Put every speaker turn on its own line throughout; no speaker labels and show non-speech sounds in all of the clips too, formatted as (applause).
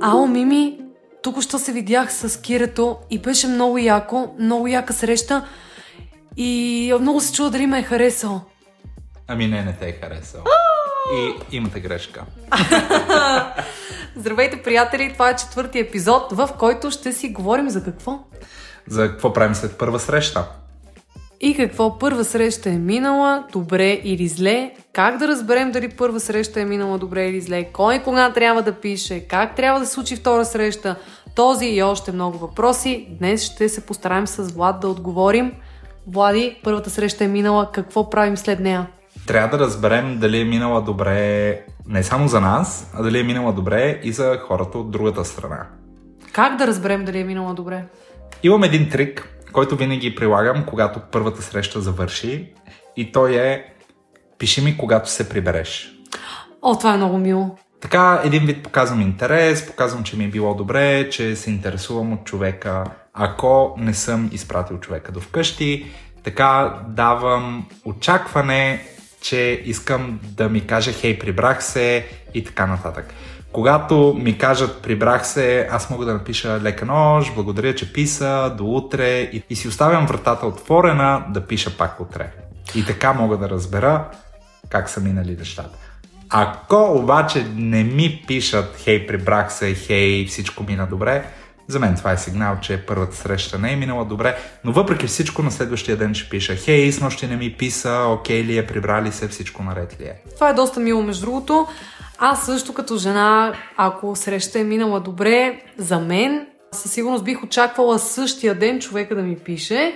Ао, Мими, тук що се видях с Кирето и беше много яко, много яка среща и много се чува дали ме е харесал.
Ами не, не те е харесал. И имате грешка. (laughs)
Здравейте, приятели! Това е четвърти епизод, в който ще си говорим за какво?
За какво правим след първа среща?
И какво първа среща е минала, добре или зле, как да разберем дали първа среща е минала добре или зле, кой кога трябва да пише, как трябва да се случи втора среща, този и още много въпроси. Днес ще се постараем с Влад да отговорим. Влади, първата среща е минала, какво правим след нея?
Трябва да разберем дали е минала добре не само за нас, а дали е минала добре и за хората от другата страна.
Как да разберем дали е минала добре?
Имам един трик, който винаги прилагам, когато първата среща завърши. И той е пиши ми, когато се прибереш.
О, това е много мило.
Така един вид показвам интерес, показвам, че ми е било добре, че се интересувам от човека. Ако не съм изпратил човека до вкъщи, така давам очакване, че искам да ми каже хей, прибрах се и така нататък. Когато ми кажат прибрах се, аз мога да напиша лека нож, благодаря, че писа, до утре и, и си оставям вратата отворена да пиша пак утре. И така мога да разбера как са минали нещата. Ако обаче не ми пишат хей, прибрах се, хей, всичко мина добре, за мен това е сигнал, че първата среща не е минала добре, но въпреки всичко на следващия ден ще пиша Хей, с нощи не ми писа, окей ли е, прибрали се, всичко наред ли е.
Това е доста мило между другото. Аз също като жена, ако среща е минала добре, за мен със сигурност бих очаквала същия ден човека да ми пише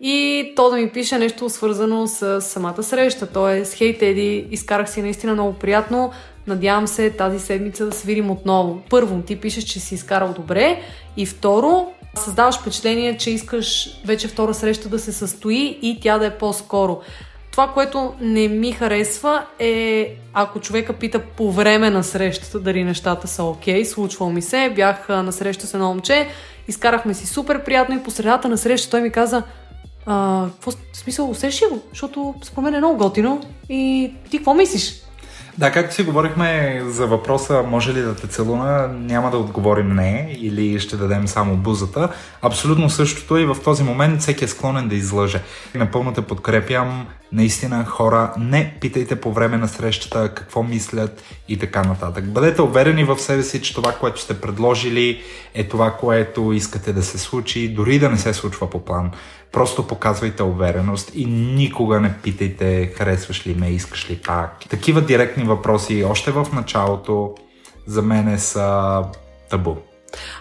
и то да ми пише нещо свързано с самата среща. Тоест, хей Теди, изкарах си наистина много приятно, надявам се тази седмица да се видим отново. Първо, ти пишеш, че си изкарал добре и второ, създаваш впечатление, че искаш вече втора среща да се състои и тя да е по-скоро. Това, което не ми харесва е ако човека пита по време на срещата дали нещата са окей, okay, случва ми се, бях на среща с едно момче, изкарахме си супер приятно и по средата на среща той ми каза а, какво смисъл, усещи го? Защото според мен е много готино и ти какво мислиш?
Да, както си говорихме за въпроса може ли да те целуна, няма да отговорим не или ще дадем само бузата. Абсолютно същото и в този момент всеки е склонен да излъже. Напълно те подкрепям. Наистина хора, не питайте по време на срещата какво мислят и така нататък. Бъдете уверени в себе си, че това, което сте предложили е това, което искате да се случи, дори да не се случва по план. Просто показвайте увереност и никога не питайте харесваш ли ме, искаш ли пак. Такива директни въпроси още в началото за мен са табу.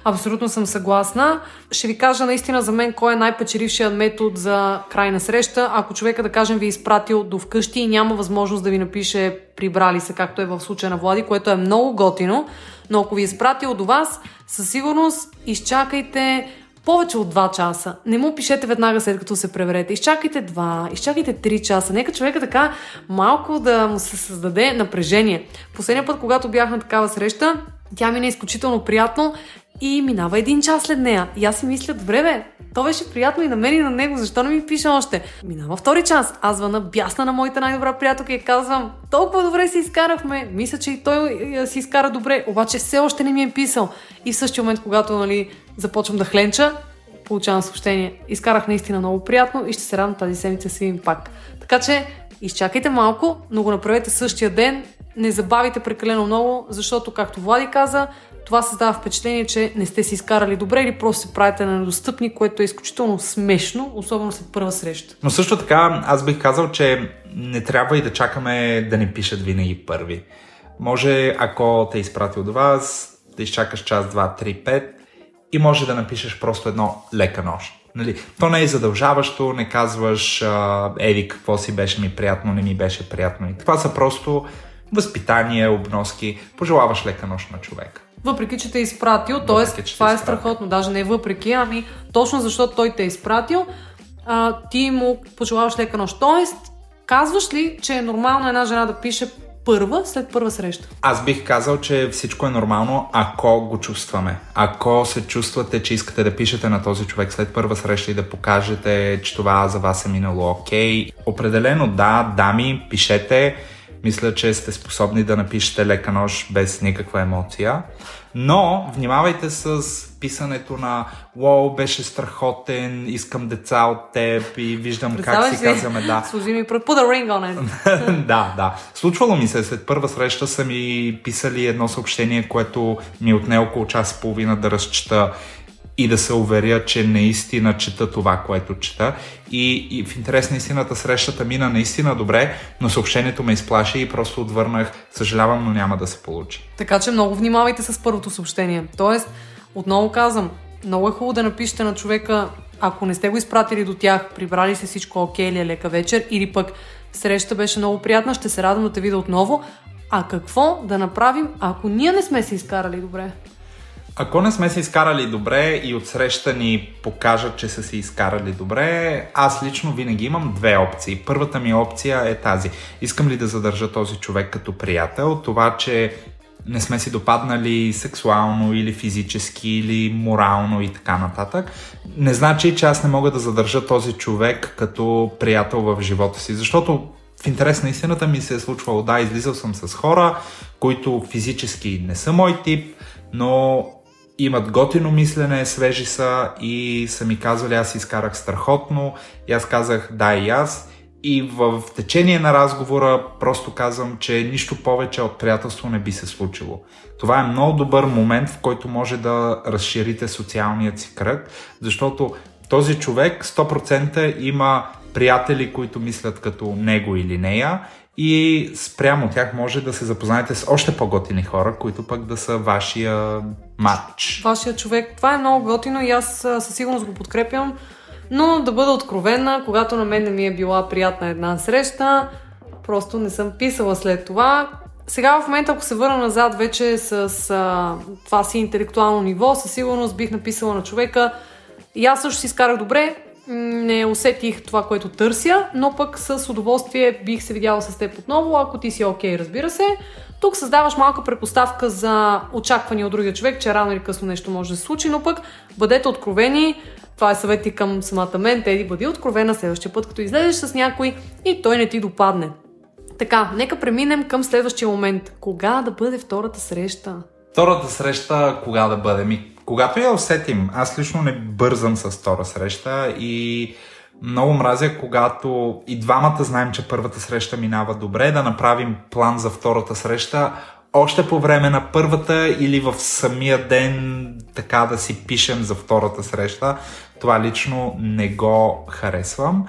Абсолютно съм съгласна. Ще ви кажа наистина за мен кой е най-печелившият метод за крайна среща. Ако човека, да кажем, ви е изпратил до вкъщи и няма възможност да ви напише прибрали се, както е в случая на Влади, което е много готино, но ако ви е изпратил до вас, със сигурност изчакайте повече от 2 часа. Не му пишете веднага след като се преверете. Изчакайте 2, изчакайте 3 часа. Нека човека така малко да му се създаде напрежение. Последния път, когато бях на такава среща, тя мина изключително приятно и минава един час след нея. И аз си мисля, добре бе, то беше приятно и на мен и на него, защо не ми пише още? Минава втори час, аз звъна бясна на моята най-добра приятелка и казвам, толкова добре си изкарахме, мисля, че и той е, си изкара добре, обаче все още не ми е писал. И в същия момент, когато нали, започвам да хленча, получавам съобщение. Изкарах наистина много приятно и ще се радвам тази седмица си видим пак. Така че изчакайте малко, но го направете същия ден, не забавите прекалено много, защото, както Влади каза, това създава впечатление, че не сте си изкарали добре или просто се правите на недостъпни, което е изключително смешно, особено след първа среща.
Но също така, аз бих казал, че не трябва и да чакаме да ни пишат винаги първи. Може, ако те е изпратил до вас, да изчакаш час, два, три, пет и може да напишеш просто едно лека нощ. Нали, то не е задължаващо, не казваш еди какво си беше ми приятно, не ми беше приятно. И това са просто възпитание, обноски. Пожелаваш лека нощ на човека.
Въпреки, че те е изпратил, т.е. това е страхотно, даже не е въпреки, ами точно защото той те е изпратил, а, ти му пожелаваш лека нощ. Тоест, казваш ли, че е нормално една жена да пише първа, след първа среща?
Аз бих казал, че всичко е нормално, ако го чувстваме. Ако се чувствате, че искате да пишете на този човек след първа среща и да покажете, че това за вас е минало окей. Okay. Определено да, дами, пишете. Мисля, че сте способни да напишете лека нож без никаква емоция. Но внимавайте с писането на Уоу, беше страхотен, искам деца от теб и виждам как си казваме да.
Служи ми put a ring on
it. (laughs) да, да. Случвало ми се, след първа среща са ми писали едно съобщение, което ми е отне около час и половина да разчета и да се уверя, че наистина чета това, което чета. И, и в интерес на истината срещата мина наистина добре, но съобщението ме изплаши и просто отвърнах. Съжалявам, но няма да се получи.
Така че много внимавайте с първото съобщение. Тоест, отново казвам, много е хубаво да напишете на човека, ако не сте го изпратили до тях, прибрали се всичко окей или е лека вечер, или пък среща беше много приятна, ще се радвам да те видя отново. А какво да направим, ако ние не сме се изкарали добре?
Ако не сме се изкарали добре и отсреща ни покажат, че са се изкарали добре, аз лично винаги имам две опции. Първата ми опция е тази. Искам ли да задържа този човек като приятел? Това, че не сме си допаднали сексуално или физически или морално и така нататък, не значи, че аз не мога да задържа този човек като приятел в живота си, защото в интерес на истината ми се е случвало, да, излизал съм с хора, които физически не са мой тип, но имат готино мислене, свежи са и са ми казвали, аз изкарах страхотно и аз казах да и аз. И в течение на разговора просто казвам, че нищо повече от приятелство не би се случило. Това е много добър момент, в който може да разширите социалният си кръг, защото този човек 100% има приятели, които мислят като него или нея и спрямо тях може да се запознаете с още по-готини хора, които пък да са вашия матч.
Вашия човек. Това е много готино и аз със сигурност го подкрепям. Но да бъда откровена, когато на мен не ми е била приятна една среща, просто не съм писала след това. Сега в момента, ако се върна назад вече с а, това си интелектуално ниво, със сигурност бих написала на човека и аз също си изкарах добре, не усетих това, което търся, но пък с удоволствие бих се видяла с теб отново, ако ти си окей, okay, разбира се. Тук създаваш малка предпоставка за очаквания от другия човек, че рано или късно нещо може да се случи, но пък бъдете откровени. Това е съвет и към самата мен. Теди, бъди откровена следващия път, като излезеш с някой и той не ти допадне. Така, нека преминем към следващия момент. Кога да бъде втората среща?
Втората среща кога да бъде? Ми, когато я усетим, аз лично не бързам с втора среща и много мразя, когато и двамата знаем, че първата среща минава добре, да направим план за втората среща още по време на първата или в самия ден така да си пишем за втората среща. Това лично не го харесвам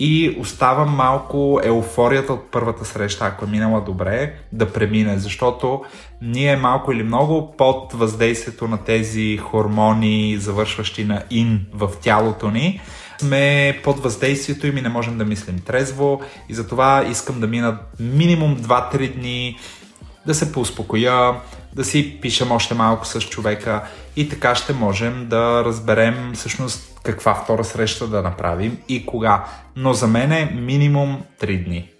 и оставам малко еуфорията от първата среща, ако е минала добре, да премине, защото ние малко или много под въздействието на тези хормони, завършващи на ин в тялото ни, сме под въздействието им и не можем да мислим трезво. И затова искам да минат минимум 2-3 дни, да се поуспокоя, да си пишем още малко с човека и така ще можем да разберем всъщност каква втора среща да направим и кога. Но за мен е минимум 3 дни.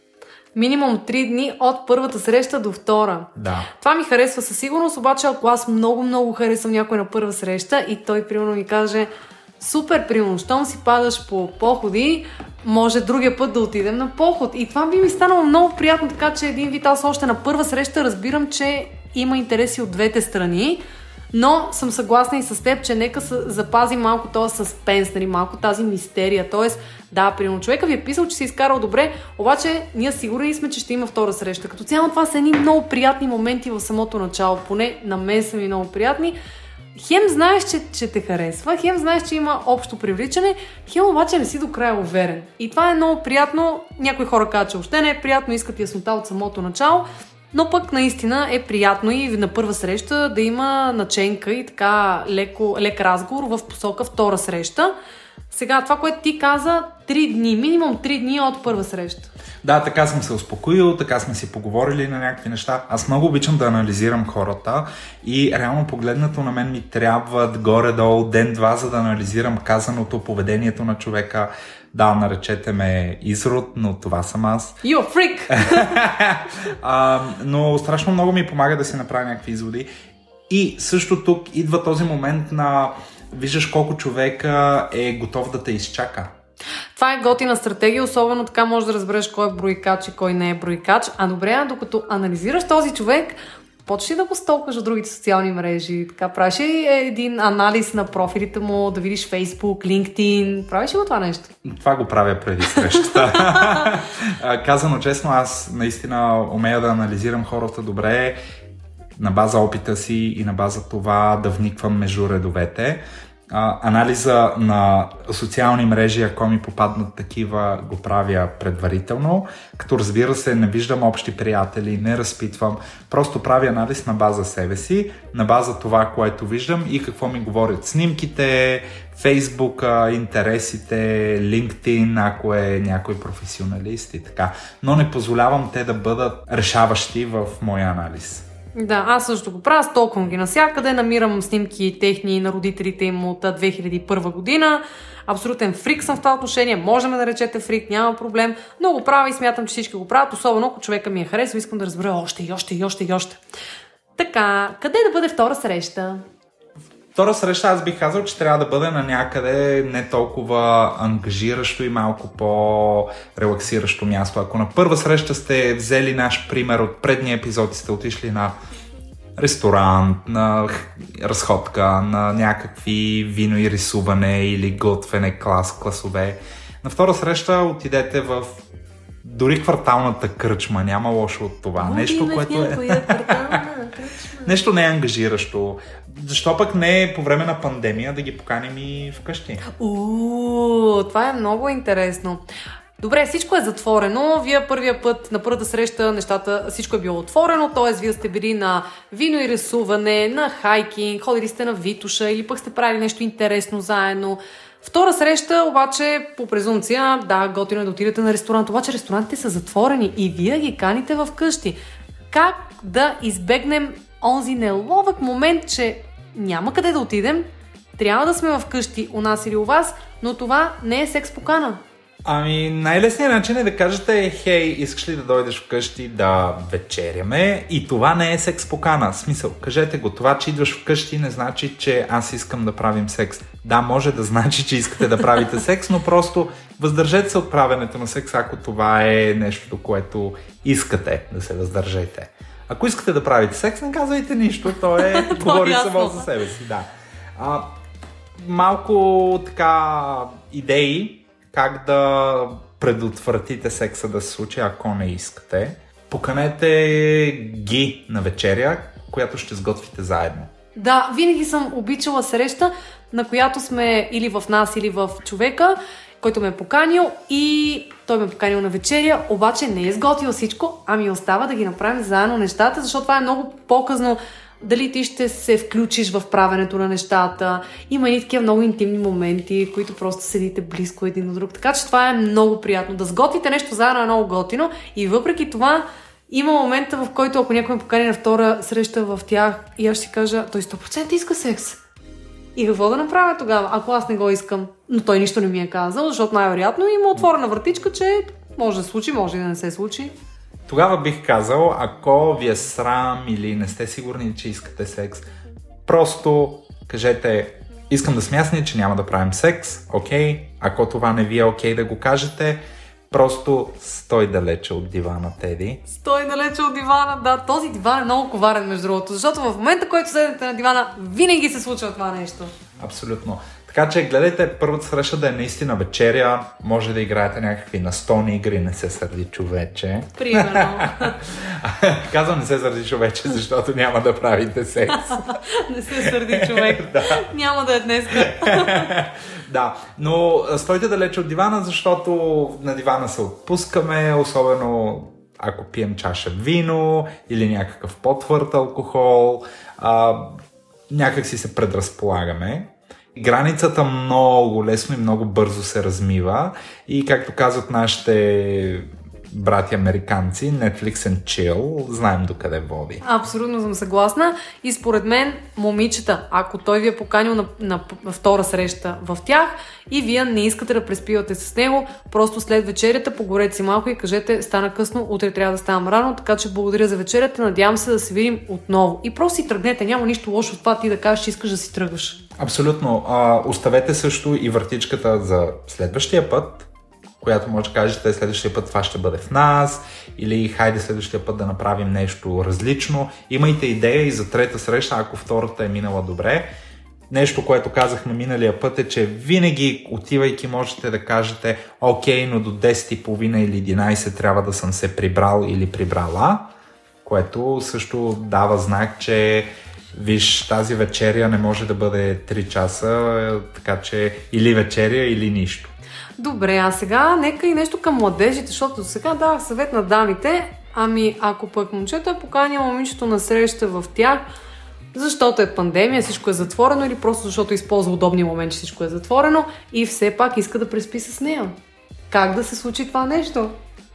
Минимум 3 дни от първата среща до втора.
Да.
Това ми харесва със сигурност, обаче ако аз много, много харесвам някой на първа среща и той примерно ми каже супер, примерно, щом си падаш по походи, може другия път да отидем на поход. И това би ми станало много приятно, така че един вид аз още на първа среща разбирам, че има интереси от двете страни, но съм съгласна и с теб, че нека запазим малко този съспенс, нали, малко тази мистерия. Тоест, да, примерно човека ви е писал, че се изкарал добре, обаче ние сигурни сме, че ще има втора среща. Като цяло това са едни много приятни моменти в самото начало, поне на мен са ми много приятни. Хем знаеш, че, че те харесва, хем знаеш, че има общо привличане, хем обаче не си до края уверен. И това е много приятно. Някои хора казват, че още не е приятно, искат яснота от самото начало, но пък наистина е приятно и на първа среща да има наченка и така леко, лек разговор в посока втора среща. Сега, това, което ти каза, три дни, минимум три дни от първа среща.
Да, така съм се успокоил, така сме си поговорили на някакви неща. Аз много обичам да анализирам хората и реално погледнато на мен ми трябват горе-долу ден-два, за да анализирам казаното, поведението на човека. Да, наречете ме изрод, но това съм аз.
You're freak! (laughs)
а, но страшно много ми помага да си направя някакви изводи. И също тук идва този момент на виждаш колко човека е готов да те изчака.
Това е готина стратегия, особено така може да разбереш кой е бройкач и кой не е бройкач. А добре, а докато анализираш този човек, почваш ли да го столкаш от другите социални мрежи? Така, правиш ли един анализ на профилите му, да видиш Facebook, LinkedIn? Правиш ли го това нещо?
Това го правя преди срещата. (laughs) Казано честно, аз наистина умея да анализирам хората добре на база опита си и на база това да вниквам между редовете а, анализа на социални мрежи, ако ми попаднат такива, го правя предварително, като разбира се не виждам общи приятели, не разпитвам, просто правя анализ на база себе си, на база това, което виждам и какво ми говорят снимките, Фейсбук, интересите, LinkedIn, ако е някой професионалист и така. Но не позволявам те да бъдат решаващи в моя анализ.
Да, аз също го правя, столквам ги навсякъде, намирам снимки техни на родителите им от 2001 година. Абсолютен фрик съм в това отношение, може да ме наречете фрик, няма проблем, но го правя и смятам, че всички го правят, особено ако човека ми е харесва, искам да разбера още и още и още и още. Така, къде да бъде втора среща?
Втора среща аз бих казал, че трябва да бъде на някъде не толкова ангажиращо и малко по-релаксиращо място. Ако на първа среща сте взели наш пример от предния епизод и сте отишли на ресторант, на разходка, на някакви вино и рисуване или готвене клас, класове. На втора среща отидете в дори кварталната кръчма, няма лошо от това.
О,
Нещо, което е... Нещо не е ангажиращо. Защо пък не е по време на пандемия да ги поканим и вкъщи?
Уу, това е много интересно. Добре, всичко е затворено. Вие първия път, на първата среща, нещата, всичко е било отворено, т.е. вие сте били на вино и рисуване, на хайкинг, ходили сте на Витуша или пък сте правили нещо интересно заедно. Втора среща, обаче, по презумция, да, готино е да отидете на ресторант, обаче ресторантите са затворени и вие ги каните в къщи. Как да избегнем онзи неловък момент, че няма къде да отидем, трябва да сме вкъщи у нас или у вас, но това не е секс покана.
Ами, най-лесният начин е да кажете, хей, искаш ли да дойдеш вкъщи да вечеряме и това не е секс покана. Смисъл, кажете го, това, че идваш вкъщи не значи, че аз искам да правим секс. Да, може да значи, че искате да правите секс, но просто въздържете се от правенето на секс, ако това е нещо, което искате да се въздържете. Ако искате да правите секс, не казвайте нищо, то е, (laughs) говори само за себе си, да. А, малко така идеи, как да предотвратите секса да се случи, ако не искате. Поканете ги на вечеря, която ще сготвите заедно.
Да, винаги съм обичала среща, на която сме или в нас, или в човека, който ме е поканил и той ме е поканил на вечеря, обаче не е изготвил всичко, ами остава да ги направим заедно нещата, защото това е много по-късно дали ти ще се включиш в правенето на нещата. Има и такива много интимни моменти, които просто седите близко един до друг. Така че това е много приятно. Да сготвите нещо заедно е много готино и въпреки това има момента, в който ако някой ме покани на втора среща в тях и аз ще кажа, той 100% иска секс. И какво да направя тогава, ако аз не го искам? Но той нищо не ми е казал, защото най-вероятно има отворена вратичка, че може да случи, може и да не се случи.
Тогава бих казал, ако ви е срам или не сте сигурни, че искате секс, просто кажете, искам да смясне, че няма да правим секс, окей, okay? ако това не ви е окей okay да го кажете, Просто стой далече от дивана, Теди.
Стой далече от дивана, да. Този диван е много коварен, между другото, защото в момента, който седнете на дивана, винаги се случва това нещо.
Абсолютно. Така че гледайте първата среща да е наистина вечеря, може да играете някакви настолни игри, не се сърди човече.
Примерно. (laughs)
Казвам не се сърди човече, защото няма да правите секс. (laughs)
не се сърди човек. (laughs) да. Няма да е днес.
да, но стойте далече от дивана, защото на дивана се отпускаме, особено ако пием чаша вино или някакъв по-твърд алкохол, а, някак си се предразполагаме. Границата много лесно и много бързо се размива и както казват нашите брати американци, Netflix and Chill, знаем до къде води.
Абсолютно съм съгласна. И според мен, момичета, ако той ви е поканил на, на, на втора среща в тях и вие не искате да преспивате с него, просто след вечерята погорете си малко и кажете, стана късно, утре трябва да ставам рано, така че благодаря за вечерята, надявам се да се видим отново. И просто си тръгнете, няма нищо лошо в това ти да кажеш, че искаш да си тръгваш.
Абсолютно. А, оставете също и въртичката за следващия път, която може да кажете следващия път това ще бъде в нас или хайде следващия път да направим нещо различно. Имайте идея и за трета среща, ако втората е минала добре. Нещо, което казахме миналия път е, че винаги отивайки можете да кажете окей, но до 10.30 или 11 трябва да съм се прибрал или прибрала, което също дава знак, че виж, тази вечеря не може да бъде 3 часа, така че или вечеря, или нищо.
Добре, а сега нека и нещо към младежите, защото сега давах съвет на дамите. Ами, ако пък момчето е поканя момичето на среща в тях, защото е пандемия, всичко е затворено или просто защото използва удобния момент, че всичко е затворено и все пак иска да преспи с нея. Как да се случи това нещо?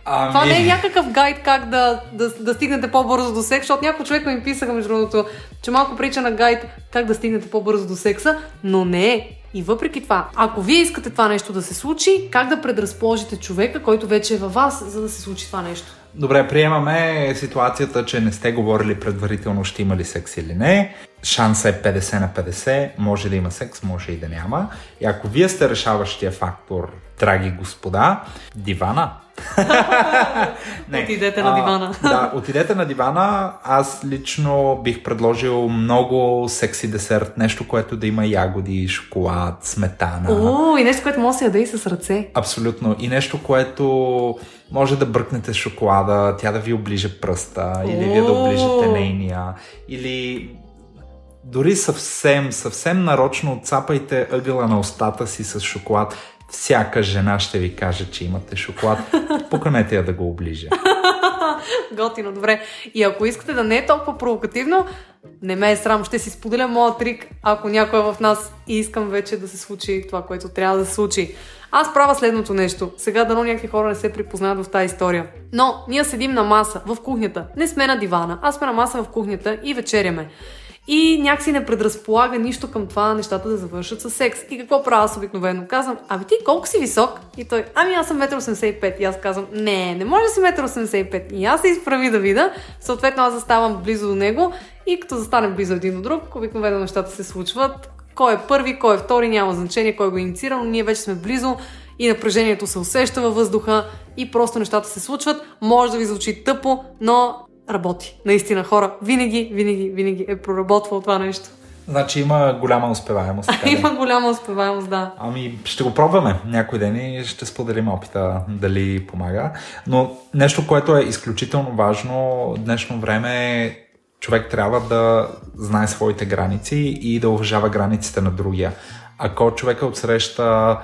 Ами... Това не е някакъв гайд как да, да, да стигнете по-бързо до секс, защото някой човек ми писаха, между другото, че малко прича на гайд как да стигнете по-бързо до секса, но не е. И въпреки това, ако вие искате това нещо да се случи, как да предразположите човека, който вече е във вас, за да се случи това нещо?
Добре, приемаме ситуацията, че не сте говорили предварително ще има ли секс или не. Шанса е 50 на 50, може да има секс, може и да няма. И ако вие сте решаващия фактор, драги господа, дивана, (laughs)
не. Отидете на дивана.
А, да, отидете на дивана. Аз лично бих предложил много секси десерт. Нещо, което да има ягоди, шоколад, сметана.
О, и нещо, което може да се яде и с ръце.
Абсолютно. И нещо, което може да бръкнете шоколада, тя да ви оближе пръста, О! или вие да оближете нейния, или дори съвсем, съвсем нарочно отцапайте ъгъла на устата си с шоколад всяка жена ще ви каже, че имате шоколад. Поканете я да го оближа. (laughs)
Готино, добре. И ако искате да не е толкова провокативно, не ме е срам, ще си споделя моят трик, ако някой е в нас и искам вече да се случи това, което трябва да се случи. Аз правя следното нещо. Сега дано някакви хора не се припознават в тази история. Но ние седим на маса в кухнята. Не сме на дивана, аз сме на маса в кухнята и вечеряме. И някакси не предразполага нищо към това нещата да завършат с секс. И какво правя аз обикновено? Казвам, ами ти колко си висок? И той, ами аз съм 1,85 И аз казвам, не, не може да си 1,85 И аз се изправи да вида. Съответно аз заставам близо до него и като застанем близо един до друг, обикновено нещата се случват. Кой е първи, кой е втори, няма значение, кой го инициира, но ние вече сме близо и напрежението се усеща във въздуха и просто нещата се случват. Може да ви звучи тъпо, но работи. Наистина, хора, винаги, винаги, винаги е проработвал това нещо.
Значи има голяма успеваемост. (laughs)
Така има голяма успеваемост, да.
Ами ще го пробваме някой ден и ще споделим опита дали помага. Но нещо, което е изключително важно в днешно време човек трябва да знае своите граници и да уважава границите на другия. Ако човека отсреща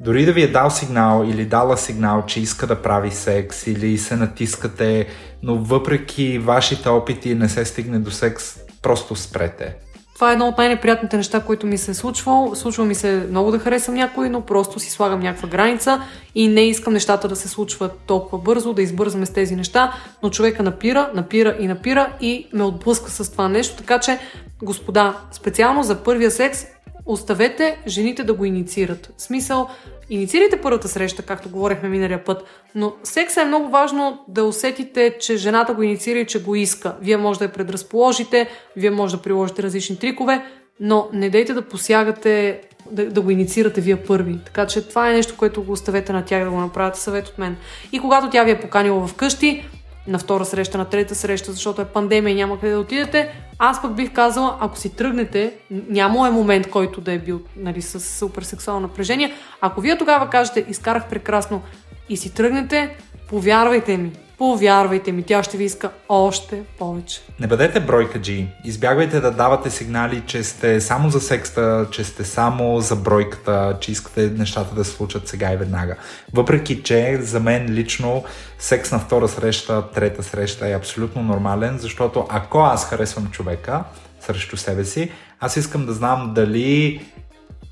дори да ви е дал сигнал или дала сигнал, че иска да прави секс или се натискате, но въпреки вашите опити не се стигне до секс, просто спрете.
Това е едно от най-неприятните неща, които ми се е случвало. Случва ми се много да харесам някой, но просто си слагам някаква граница и не искам нещата да се случват толкова бързо, да избързваме с тези неща, но човека напира, напира и напира и ме отблъска с това нещо. Така че, господа, специално за първия секс, оставете жените да го инициират. В смисъл, инициирайте първата среща, както говорихме миналия път, но секса е много важно да усетите, че жената го инициира и че го иска. Вие може да я предразположите, вие може да приложите различни трикове, но не дейте да посягате, да, да го инициирате вие първи. Така че това е нещо, което го оставете на тях да го направят съвет от мен. И когато тя ви е поканила вкъщи, на втора среща, на трета среща, защото е пандемия и няма къде да отидете. Аз пък бих казала, ако си тръгнете, няма е момент, който да е бил нали, с супер сексуално напрежение. Ако вие тогава кажете, изкарах прекрасно и си тръгнете, повярвайте ми, Повярвайте ми, тя ще ви иска още повече.
Не бъдете бройка G. Избягвайте да давате сигнали, че сте само за секста, че сте само за бройката, че искате нещата да се случат сега и веднага. Въпреки, че за мен лично секс на втора среща, трета среща е абсолютно нормален, защото ако аз харесвам човека срещу себе си, аз искам да знам дали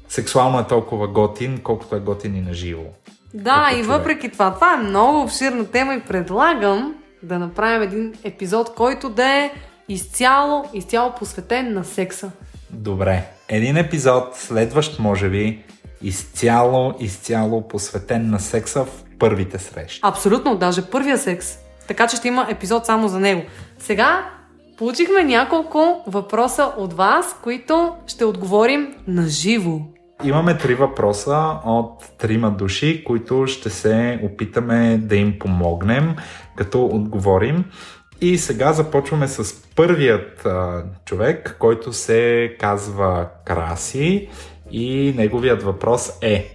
сексуално е толкова готин, колкото е готин и на живо.
Да, и човек. въпреки това, това е много обширна тема и предлагам да направим един епизод, който да е изцяло, изцяло посветен на секса.
Добре. Един епизод, следващ може би, изцяло, изцяло посветен на секса в първите срещи.
Абсолютно, даже първия секс. Така че ще има епизод само за него. Сега получихме няколко въпроса от вас, които ще отговорим на живо.
Имаме три въпроса от трима души, които ще се опитаме да им помогнем, като отговорим. И сега започваме с първият а, човек, който се казва Краси и неговият въпрос е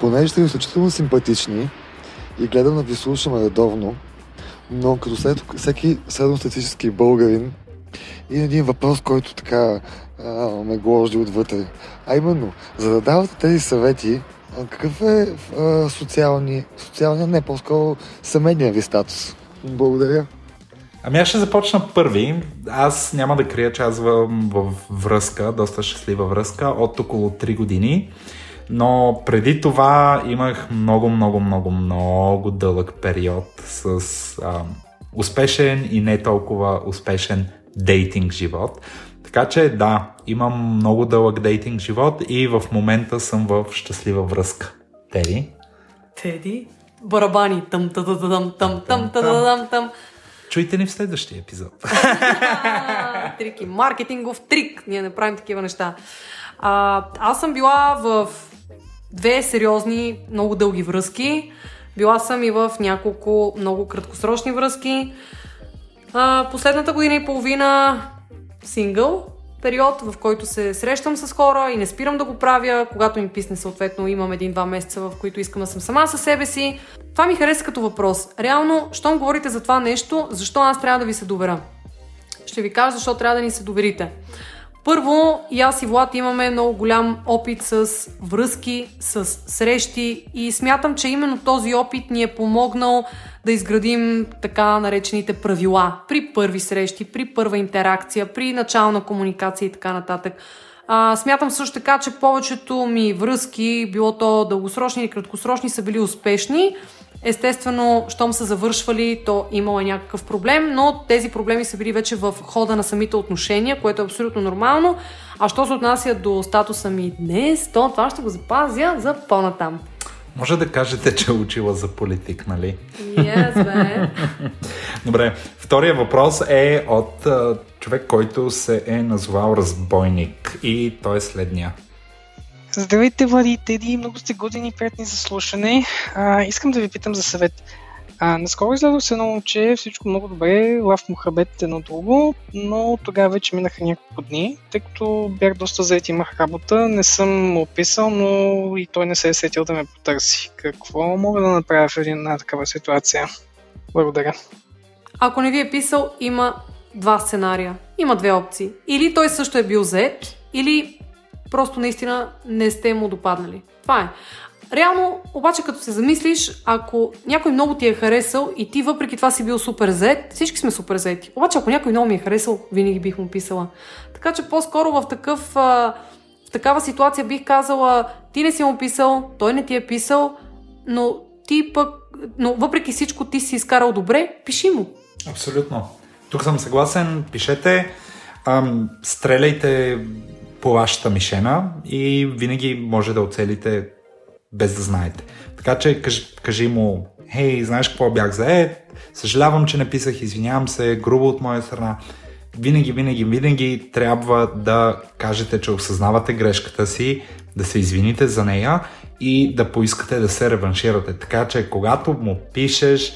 Понеже сте изключително симпатични и гледам да ви слушаме редовно, но като след, всеки средностатически българин и един въпрос, който така ме гложди отвътре. А именно, за да давате тези съвети, какъв е а, социални, социалния, не по-скоро семейния ви статус? Благодаря.
Ами аз ще започна първи. Аз няма да крия, че аз в връзка, доста щастлива връзка, от около 3 години. Но преди това имах много, много, много, много дълъг период с а, успешен и не толкова успешен дейтинг живот. Така че да, имам много дълъг дейтинг живот и в момента съм в щастлива връзка. Теди?
Теди? Барабани. Тъм, тъм, тъм, тъм, тъм, тъм, тъм.
Чуйте ни в следващия епизод. (laughs)
Трики. Маркетингов трик. Ние не правим такива неща. А, аз съм била в две сериозни, много дълги връзки. Била съм и в няколко много краткосрочни връзки. А, последната година и половина сингъл период, в който се срещам с хора и не спирам да го правя. Когато ми писне, съответно, имам един-два месеца, в които искам да съм сама със себе си. Това ми хареса като въпрос. Реално, щом говорите за това нещо, защо аз трябва да ви се доверя? Ще ви кажа защо трябва да ни се доверите. Първо, и аз и Влад имаме много голям опит с връзки, с срещи и смятам, че именно този опит ни е помогнал да изградим така наречените правила при първи срещи, при първа интеракция, при начална комуникация и така нататък. А, смятам също така, че повечето ми връзки, било то дългосрочни или краткосрочни, са били успешни. Естествено, щом са завършвали, то имало е някакъв проблем, но тези проблеми са били вече в хода на самите отношения, което е абсолютно нормално. А що се отнася до статуса ми днес, то това ще го запазя за по-натам.
Може да кажете, че е учила за политик, нали?
Yes, бе. (laughs)
Добре, втория въпрос е от човек, който се е назвал разбойник и той е следния.
Здравейте, Влади и Теди, много сте години приятни за слушане. А, искам да ви питам за съвет. А, наскоро излязох с едно момче, всичко много добре, лав му хабет едно друго, но тогава вече минаха няколко дни, тъй като бях доста заед, имах работа, не съм му описал, но и той не се е сетил да ме потърси. Какво мога да направя в една такава ситуация? Благодаря.
Ако не ви е писал, има два сценария. Има две опции. Или той също е бил зает, или просто наистина не сте му допаднали. Това е. Реално, обаче, като се замислиш, ако някой много ти е харесал и ти въпреки това си бил супер зет, всички сме супер зети. Обаче, ако някой много ми е харесал, винаги бих му писала. Така че по-скоро в такъв в такава ситуация бих казала, ти не си му писал, той не ти е писал, но ти пък, но въпреки всичко ти си изкарал добре, пиши му.
Абсолютно. Тук съм съгласен, пишете, ам, стреляйте по вашата мишена и винаги може да оцелите без да знаете. Така че кажи, кажи му, хей, знаеш какво бях заед, съжалявам, че не писах, извинявам се, грубо от моя страна. Винаги, винаги, винаги трябва да кажете, че осъзнавате грешката си, да се извините за нея и да поискате да се реванширате. Така че, когато му пишеш,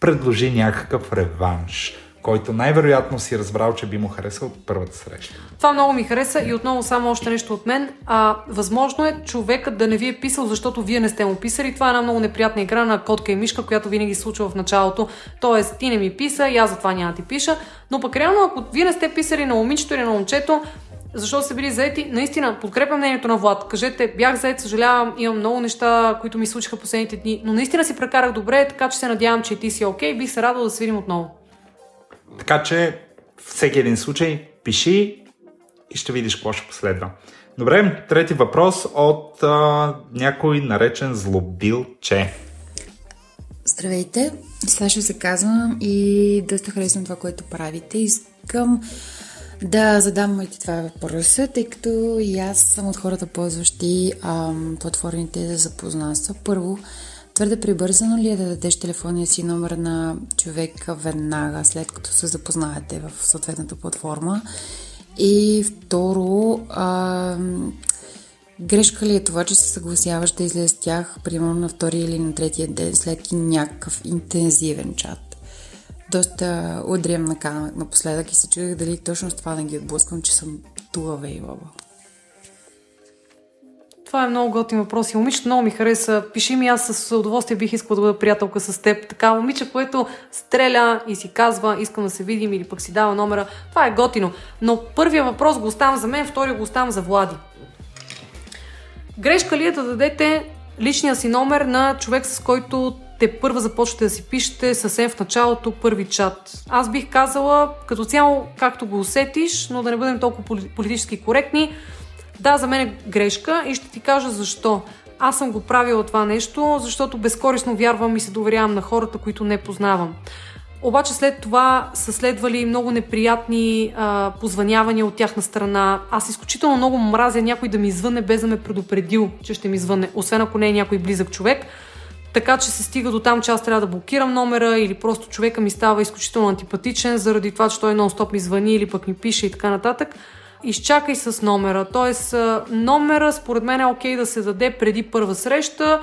предложи някакъв реванш който най-вероятно си разбрал, че би му харесал първата среща.
Това много ми хареса и отново само още нещо от мен. А, възможно е човекът да не ви е писал, защото вие не сте му писали. Това е една много неприятна игра на котка и мишка, която винаги случва в началото. Тоест, ти не ми писа и аз затова няма ти пиша. Но пък реално, ако вие не сте писали на момичето или на момчето, защо сте били заети? Наистина, подкрепям мнението на Влад. Кажете, бях заед, съжалявам, имам много неща, които ми случиха последните дни, но наистина си прекарах добре, така че се надявам, че и ти си окей. Okay. Бих се радвал да се видим отново.
Така че всеки един случай пиши и ще видиш какво ще последва. Добре, трети въпрос от а, някой наречен злобилче.
Здравейте, Саша се казвам и доста харесвам това, което правите. Искам да задам моите това въпроса, тъй като и аз съм от хората, ползващи ам, платформите за запознанство. Първо, твърде прибързано ли е да дадеш телефонния си номер на човека веднага, след като се запознаете в съответната платформа? И второ, ам, Грешка ли е това, че се съгласяваш да излезе с тях, примерно на втори или на третия ден, след някакъв интензивен чат? Доста удрям на камък напоследък и се чудих дали точно с това да ги отблъсквам, че съм тула вейбаба.
Това е много готин въпрос и момичето много ми хареса. Пиши ми, аз с удоволствие бих искала да бъда приятелка с теб. Така, момиче, което стреля и си казва, искам да се видим или пък си дава номера. Това е готино. Но първия въпрос го оставам за мен, втория го оставам за Влади. Грешка ли е да дадете личния си номер на човек, с който те първа започвате да си пишете съвсем в началото първи чат. Аз бих казала като цяло както го усетиш, но да не бъдем толкова политически коректни. Да, за мен е грешка и ще ти кажа защо. Аз съм го правила това нещо, защото безкорисно вярвам и се доверявам на хората, които не познавам. Обаче след това са следвали много неприятни а, позванявания от тяхна страна. Аз изключително много мразя някой да ми звъне без да ме предупредил, че ще ми звъне, освен ако не е някой близък човек. Така че се стига до там, че аз трябва да блокирам номера или просто човека ми става изключително антипатичен заради това, че той нон-стоп ми звъни или пък ми пише и така нататък. Изчакай с номера. Тоест, номера според мен е окей да се даде преди първа среща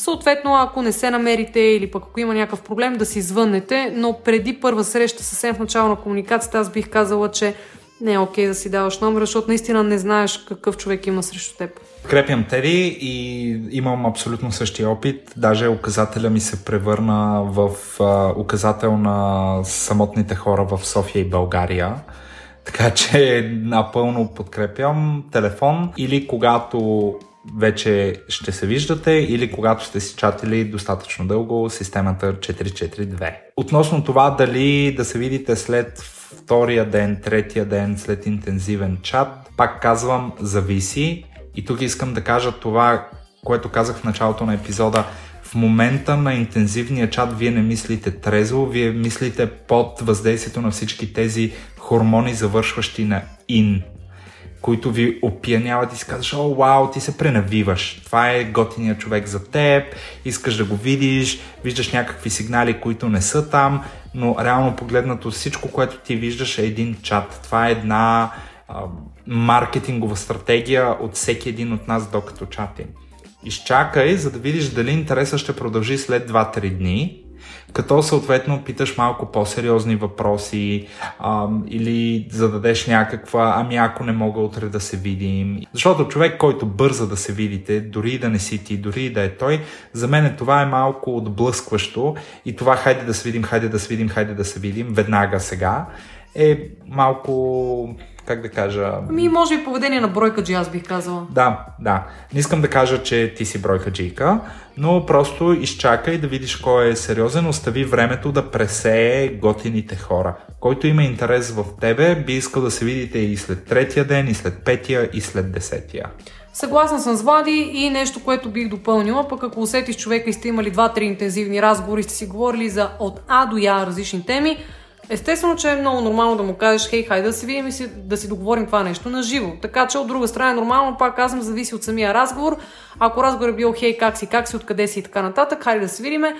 Съответно, ако не се намерите или пък ако има някакъв проблем, да си звъннете, но преди първа среща, съвсем в начало на комуникацията, аз бих казала, че не е окей да си даваш номер, защото наистина не знаеш какъв човек има срещу теб.
Крепям Теди и имам абсолютно същия опит. Даже указателя ми се превърна в а, указател на самотните хора в София и България. Така че напълно подкрепям телефон или когато вече ще се виждате или когато сте си чатили достатъчно дълго системата 442. Относно това дали да се видите след втория ден, третия ден, след интензивен чат, пак казвам, зависи. И тук искам да кажа това, което казах в началото на епизода. В момента на интензивния чат вие не мислите трезво, вие мислите под въздействието на всички тези хормони, завършващи на ин които ви опияняват и си казваш, о, вау, ти се пренавиваш. Това е готиният човек за теб, искаш да го видиш, виждаш някакви сигнали, които не са там, но реално погледнато всичко, което ти виждаш е един чат. Това е една а, маркетингова стратегия от всеки един от нас, докато чатим. Изчакай, за да видиш дали интереса ще продължи след 2-3 дни като съответно питаш малко по-сериозни въпроси а, или зададеш някаква, ами ако не мога утре да се видим. Защото човек, който бърза да се видите, дори да не си ти, дори да е той, за мен това е малко отблъскващо и това хайде да се видим, хайде да се видим, хайде да се видим, веднага сега, е малко как да кажа...
Ами, може би поведение на бройка джи, аз бих казала.
Да, да. Не искам да кажа, че ти си бройка джийка, но просто изчакай да видиш кой е сериозен, остави времето да пресее готините хора. Който има интерес в тебе, би искал да се видите и след третия ден, и след петия, и след десетия.
Съгласна съм с Влади и нещо, което бих допълнила, пък ако усетиш човека и сте имали 2-3 интензивни разговори, сте си говорили за от А до Я различни теми, Естествено, че е много нормално да му кажеш, хей, хайде да си видим и си, да си договорим това нещо на живо. Така че от друга страна е нормално, пак казвам, зависи от самия разговор. Ако разговор е бил, хей, как си, как си, откъде си и така нататък, хайде да се видиме.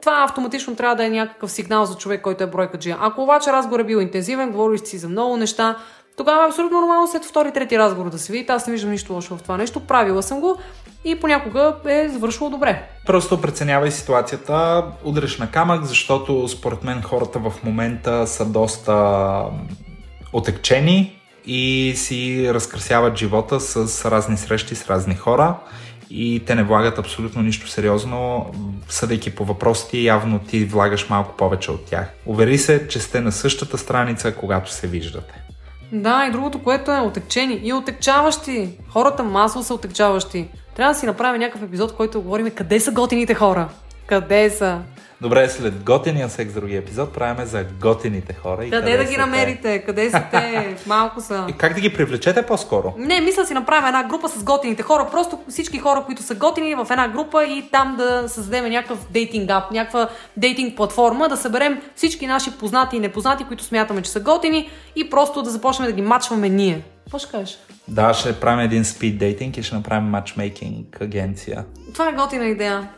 Това автоматично трябва да е някакъв сигнал за човек, който е бройка джия. Ако обаче разговор е бил интензивен, говориш си за много неща, тогава е абсолютно нормално след втори, трети разговор да се видите. Аз не виждам нищо лошо в това нещо. Правила съм го и понякога е завършило добре.
Просто преценявай ситуацията, удреш на камък, защото според мен хората в момента са доста отекчени и си разкрасяват живота с разни срещи с разни хора и те не влагат абсолютно нищо сериозно. Съдейки по въпросите, явно ти влагаш малко повече от тях. Увери се, че сте на същата страница, когато се виждате.
Да, и другото, което е отекчени и отекчаващи. Хората масово са отекчаващи. Трябва да си направим някакъв епизод, в който говорим къде са готините хора. Къде са?
Добре, след готиния секс други епизод правиме за готините хора. И
Къде да ги
те.
намерите? Къде са те? (laughs) Малко са.
И как да ги привлечете по-скоро?
Не, мисля си направим една група с готините хора. Просто всички хора, които са готини в една група и там да създадем някакъв дейтинг ап, някаква дейтинг платформа, да съберем всички наши познати и непознати, които смятаме, че са готини и просто да започнем да ги мачваме ние. Какво ще кажеш?
Да, ще правим един спид дейтинг и ще направим матчмейкинг агенция.
Това е готина идея.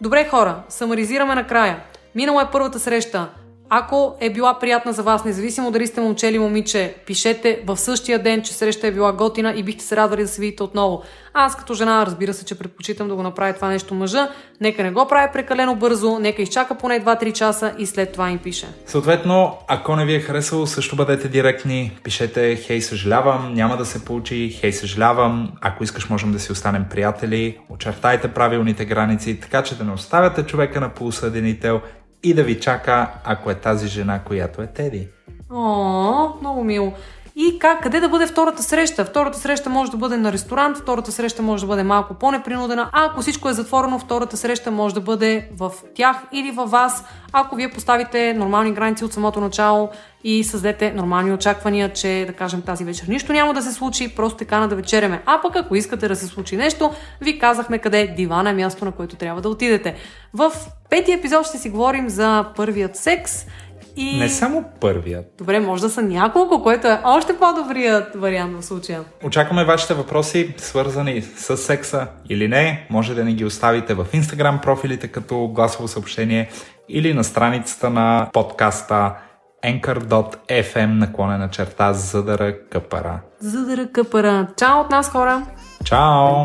Добре, хора, самаризираме накрая. Минала е първата среща. Ако е била приятна за вас, независимо дали сте момче или момиче, пишете в същия ден, че среща е била готина и бихте се радвали да се видите отново. Аз като жена, разбира се, че предпочитам да го направи това нещо мъжа. Нека не го прави прекалено бързо, нека изчака поне 2-3 часа и след това им пише.
Съответно, ако не ви е харесало, също бъдете директни. Пишете, хей, съжалявам, няма да се получи, хей, съжалявам, ако искаш можем да си останем приятели, очертайте правилните граници, така че да не оставяте човека на полусъденител и да ви чака, ако е тази жена, която е Теди.
О, много мило. И как, къде да бъде втората среща? Втората среща може да бъде на ресторант, втората среща може да бъде малко по-непринудена, а ако всичко е затворено, втората среща може да бъде в тях или във вас, ако вие поставите нормални граници от самото начало и създадете нормални очаквания, че да кажем тази вечер нищо няма да се случи, просто така на да вечеряме. А пък ако искате да се случи нещо, ви казахме къде дивана е място, на което трябва да отидете. В петия епизод ще си говорим за първият секс и...
Не само първият.
Добре, може да са няколко, което е още по-добрият вариант в случая.
Очакваме вашите въпроси, свързани с секса или не. Може да ни ги оставите в Instagram профилите като гласово съобщение или на страницата на подкаста anchor.fm наклонена черта задъра къпара.
За да ръкъпара. Чао от нас, хора!
Чао!